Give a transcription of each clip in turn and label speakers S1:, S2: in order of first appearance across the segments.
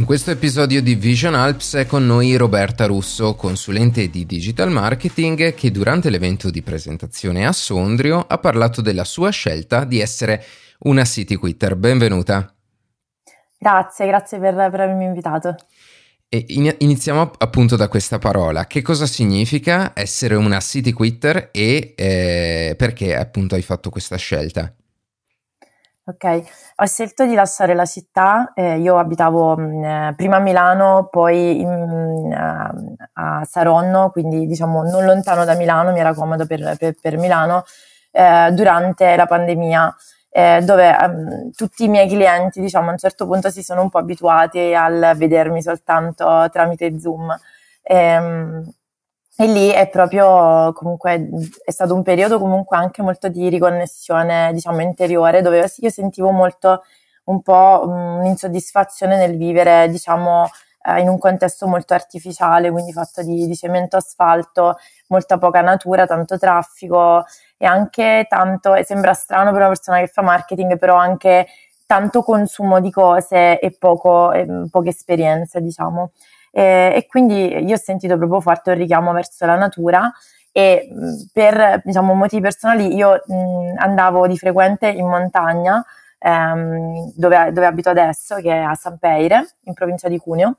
S1: In questo episodio di Vision Alps è con noi Roberta Russo, consulente di digital marketing, che durante l'evento di presentazione a Sondrio ha parlato della sua scelta di essere una city quitter. Benvenuta.
S2: Grazie, grazie per, per avermi invitato.
S1: E iniziamo appunto da questa parola. Che cosa significa essere una city quitter e eh, perché appunto hai fatto questa scelta?
S2: Ok, ho scelto di lasciare la città, eh, io abitavo mh, mm, eh, prima a Milano, poi in, mm, a, a Saronno, quindi diciamo non lontano da Milano, mi era comodo per, per, per Milano, eh, durante la pandemia, eh, dove um, tutti i miei clienti diciamo a un certo punto si sono un po' abituati al vedermi soltanto tramite Zoom. E, ehm, e lì è proprio, comunque, è stato un periodo comunque anche molto di riconnessione, diciamo, interiore, dove io sentivo molto un po' un'insoddisfazione nel vivere, diciamo, eh, in un contesto molto artificiale, quindi fatto di, di cemento asfalto, molta poca natura, tanto traffico e anche tanto, e sembra strano per una persona che fa marketing, però anche tanto consumo di cose e poco, e poche esperienze, diciamo. E, e quindi io ho sentito proprio forte un richiamo verso la natura e per diciamo, motivi personali io mh, andavo di frequente in montagna ehm, dove, dove, abito adesso che è a San Peire in provincia di Cuneo.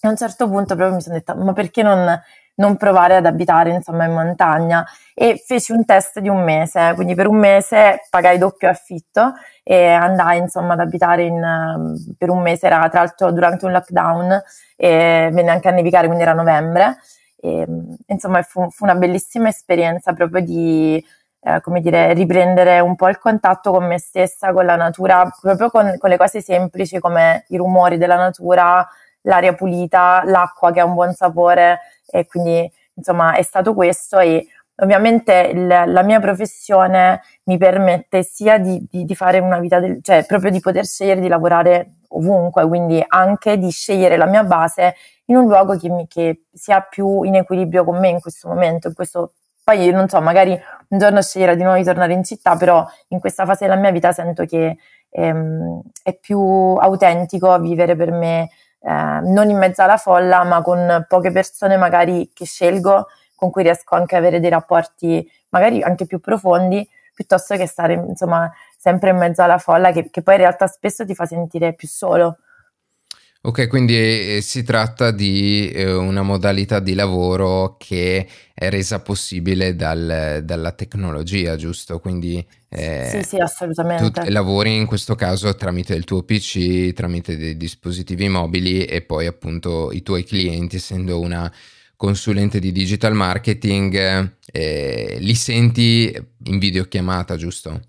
S2: E a un certo punto proprio mi sono detta ma perché non, non provare ad abitare insomma in montagna e feci un test di un mese quindi per un mese pagai doppio affitto e andai insomma ad abitare in, per un mese era tra l'altro durante un lockdown e venne anche a nevicare, quindi era novembre. E, insomma, fu, fu, una bellissima esperienza proprio di, eh, come dire, riprendere un po' il contatto con me stessa, con la natura, proprio con, con le cose semplici come i rumori della natura, l'aria pulita, l'acqua che ha un buon sapore e quindi insomma è stato questo e ovviamente il, la mia professione mi permette sia di, di, di fare una vita, del, cioè proprio di poter scegliere di lavorare ovunque, quindi anche di scegliere la mia base in un luogo che, mi, che sia più in equilibrio con me in questo momento, in questo poi non so, magari un giorno sceglierò di nuovo di tornare in città, però in questa fase della mia vita sento che ehm, è più autentico vivere per me eh, non in mezzo alla folla, ma con poche persone magari che scelgo, con cui riesco anche ad avere dei rapporti magari anche più profondi, piuttosto che stare insomma sempre in mezzo alla folla che, che poi in realtà spesso ti fa sentire più solo.
S1: Ok, quindi eh, si tratta di eh, una modalità di lavoro che è resa possibile dal, dalla tecnologia, giusto? Quindi
S2: eh, sì, sì, assolutamente.
S1: Tu lavori in questo caso tramite il tuo PC, tramite dei dispositivi mobili e poi appunto i tuoi clienti, essendo una consulente di digital marketing, eh, li senti in videochiamata, giusto?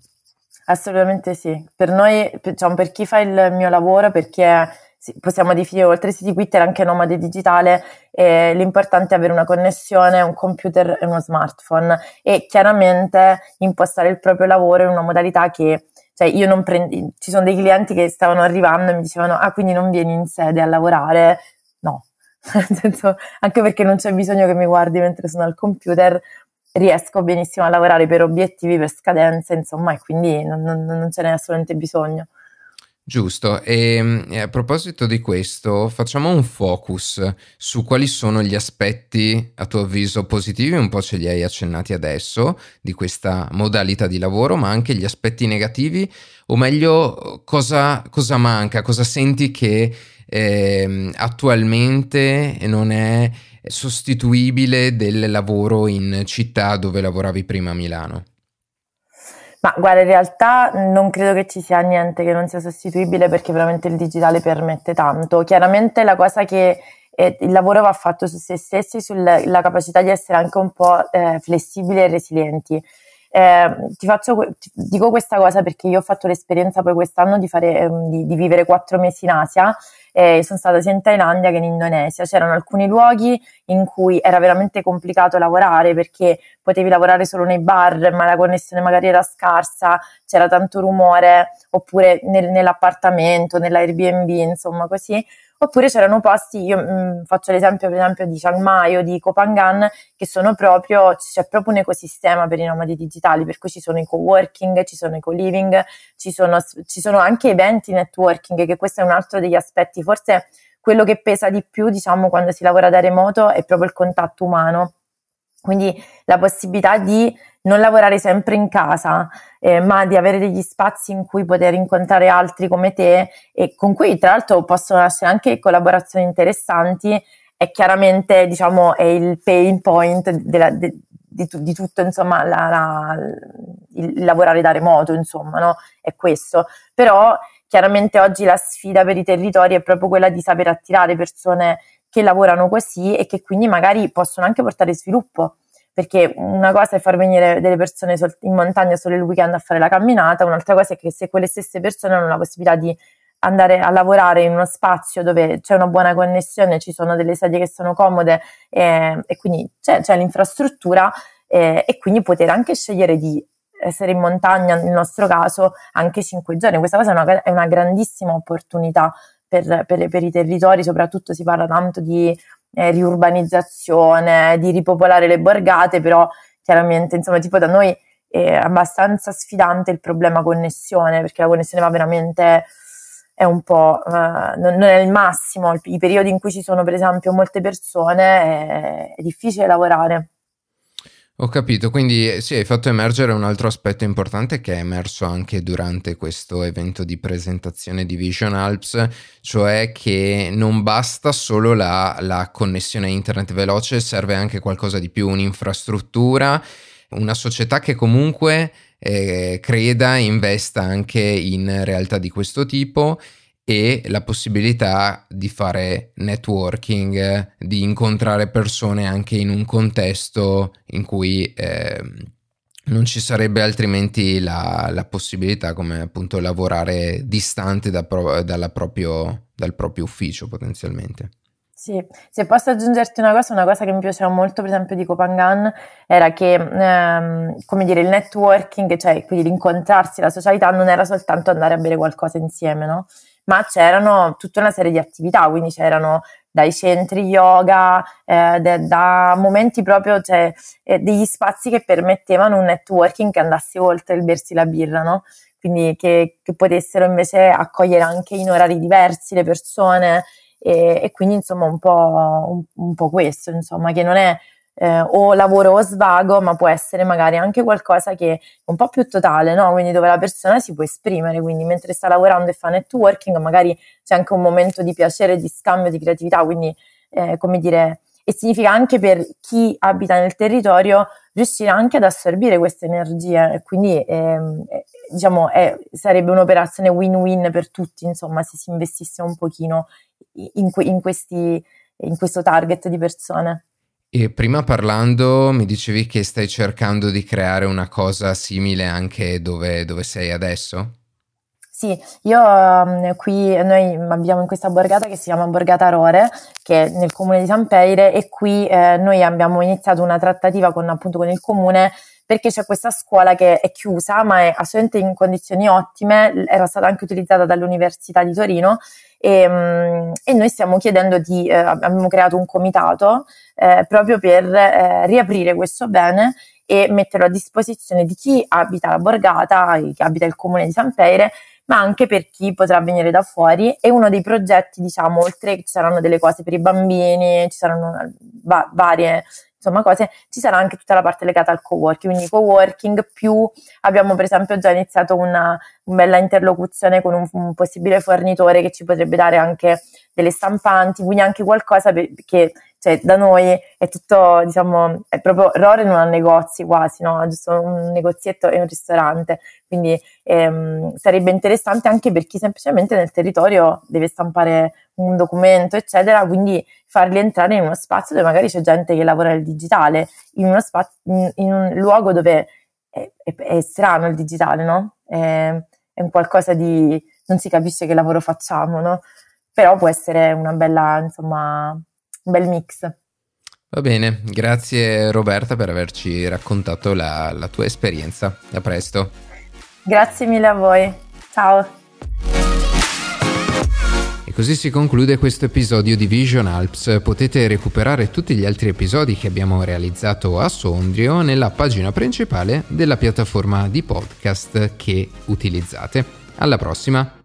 S2: Assolutamente sì. Per noi, diciamo, per chi fa il mio lavoro, perché possiamo definire oltre ai siti Twitter anche nomade digitale, eh, l'importante è avere una connessione, un computer e uno smartphone e chiaramente impostare il proprio lavoro in una modalità che cioè io non prendo, ci sono dei clienti che stavano arrivando e mi dicevano ah quindi non vieni in sede a lavorare, no, senso anche perché non c'è bisogno che mi guardi mentre sono al computer, riesco benissimo a lavorare per obiettivi, per scadenze, insomma, e quindi non, non, non ce n'è assolutamente bisogno.
S1: Giusto, e, e, a proposito di questo, facciamo un focus su quali sono gli aspetti, a tuo avviso, positivi, un po' ce li hai accennati adesso, di questa modalità di lavoro, ma anche gli aspetti negativi, o meglio, cosa, cosa manca, cosa senti che eh, attualmente non è sostituibile del lavoro in città dove lavoravi prima a Milano?
S2: Ma guarda, in realtà non credo che ci sia niente che non sia sostituibile perché veramente il digitale permette tanto. Chiaramente la cosa che eh, il lavoro va fatto su se stessi, sulla capacità di essere anche un po' eh, flessibili e resilienti. Eh, ti, faccio, ti, dico questa cosa perché io ho fatto l'esperienza poi quest'anno di, fare, ehm, di, di vivere quattro mesi in Asia e sono stata sia in Thailandia che in Indonesia. C'erano alcuni luoghi in cui era veramente complicato lavorare perché potevi lavorare solo nei bar, ma la connessione magari era scarsa, c'era tanto rumore, oppure nel, nell'appartamento, nell'Airbnb, insomma così oppure c'erano posti, io mh, mm, faccio l'esempio per esempio di Chiang Mai o di Kopangan, che sono proprio, c'è proprio un ecosistema per i nomadi digitali, per cui ci sono i co-working, ci sono i co-living, ci sono, ci sono anche eventi networking, che questo è un altro degli aspetti forse quello che pesa di più, diciamo, quando si lavora da remoto è proprio il contatto umano. Quindi la possibilità di non lavorare sempre in casa, eh, ma di avere degli spazi in cui poter incontrare altri come te e con cui tra l'altro possono nascere anche collaborazioni interessanti, è chiaramente diciamo è il pain point della, de, di, di, tutto insomma la, la, il lavorare da remoto insomma no? è questo però chiaramente oggi la sfida per i territori è proprio quella di saper attirare persone che lavorano così e che quindi magari possono anche portare sviluppo. Perché una cosa è far venire delle persone in montagna solo il weekend a fare la camminata, un'altra cosa è che se quelle stesse persone hanno la possibilità di andare a lavorare in uno spazio dove c'è una buona connessione, ci sono delle sedie che sono comode eh, e quindi c'è, c'è l'infrastruttura eh, e quindi poter anche scegliere di essere in montagna, nel nostro caso, anche cinque giorni. Questa cosa è una, è una grandissima opportunità per, per, per, i territori, soprattutto si parla tanto di eh, riurbanizzazione, di ripopolare le borgate, però chiaramente insomma tipo da noi è abbastanza sfidante il problema connessione, perché la connessione va veramente è un po' uh, non, è il massimo, i periodi in cui ci sono per esempio molte persone è, è difficile lavorare.
S1: Ho capito, quindi sì, hai fatto emergere un altro aspetto importante che è emerso anche durante questo evento di presentazione di Vision Alps, cioè che non basta solo la, la connessione internet veloce, serve anche qualcosa di più, un'infrastruttura, una società che comunque eh, creda e investa anche in realtà di questo tipo e la possibilità di fare networking, di incontrare persone anche in un contesto in cui eh, non ci sarebbe altrimenti la, la, possibilità come appunto lavorare distante da pro, dal proprio ufficio potenzialmente.
S2: Sì, se posso aggiungerti una cosa, una cosa che mi piaceva molto per esempio di Copangan era che, ehm, come dire, il networking, cioè quindi l'incontrarsi, la socialità non era soltanto andare a bere qualcosa insieme, no? ma c'erano tutta una serie di attività, quindi c'erano dai centri yoga, eh, de, da momenti proprio, cioè, eh, degli spazi che permettevano un networking che andasse oltre il bersi la birra, no? Quindi che, che potessero invece accogliere anche in orari diversi le persone e, e quindi insomma un po', un, un po' questo, insomma, che non è eh, o lavoro o svago, ma può essere magari anche qualcosa che è un po' più totale, no? Quindi dove la persona si può esprimere, quindi mentre sta lavorando e fa networking, magari c'è anche un momento di piacere, di scambio, di creatività, quindi eh, come dire, e significa anche per chi abita nel territorio riuscire anche ad assorbire queste energie. E quindi ehm, eh, diciamo è, sarebbe un'operazione win-win per tutti, insomma, se si investisse un pochino in, in, questi, in questo target di persone.
S1: E prima parlando mi dicevi che stai cercando di creare una cosa simile anche dove, dove sei adesso?
S2: Sì, io um, qui, noi abbiamo in questa borgata che si chiama Borgata Rore, che è nel comune di San Peire e qui eh, noi abbiamo iniziato una trattativa con, appunto, con il comune perché c'è questa scuola che è chiusa ma è assolutamente in condizioni ottime, era stata anche utilizzata dall'Università di Torino e, um, e noi stiamo chiedendo di, eh, abbiamo creato un comitato eh, proprio per eh, riaprire questo bene e metterlo a disposizione di chi abita la borgata, chi abita il comune di San Peire, ma anche per chi potrà venire da fuori. E uno dei progetti, diciamo, oltre che ci saranno delle cose per i bambini, ci saranno va- varie insomma cose, ci sarà anche tutta la parte legata al co-working, quindi co-working più abbiamo per esempio già iniziato una, bella interlocuzione con un, un, possibile fornitore che ci potrebbe dare anche delle stampanti, quindi anche qualcosa che cioè da noi è tutto, diciamo, è proprio Rore non ha negozi quasi, no? Ha giusto un negozietto e un ristorante, quindi ehm, sarebbe interessante anche per chi semplicemente nel territorio deve stampare un documento, eccetera, quindi farli entrare in uno spazio dove magari c'è gente che lavora nel digitale, in, uno spazio, in, in un luogo dove è, è, è, strano il digitale, no? È, è un qualcosa di... non si capisce che lavoro facciamo, no? Però può essere una bella, insomma, un bel mix.
S1: Va bene, grazie Roberta per averci raccontato la, la tua esperienza. A presto.
S2: Grazie mille a voi. Ciao.
S1: E così si conclude questo episodio di Vision Alps. Potete recuperare tutti gli altri episodi che abbiamo realizzato a Sondrio nella pagina principale della piattaforma di podcast che utilizzate. Alla prossima!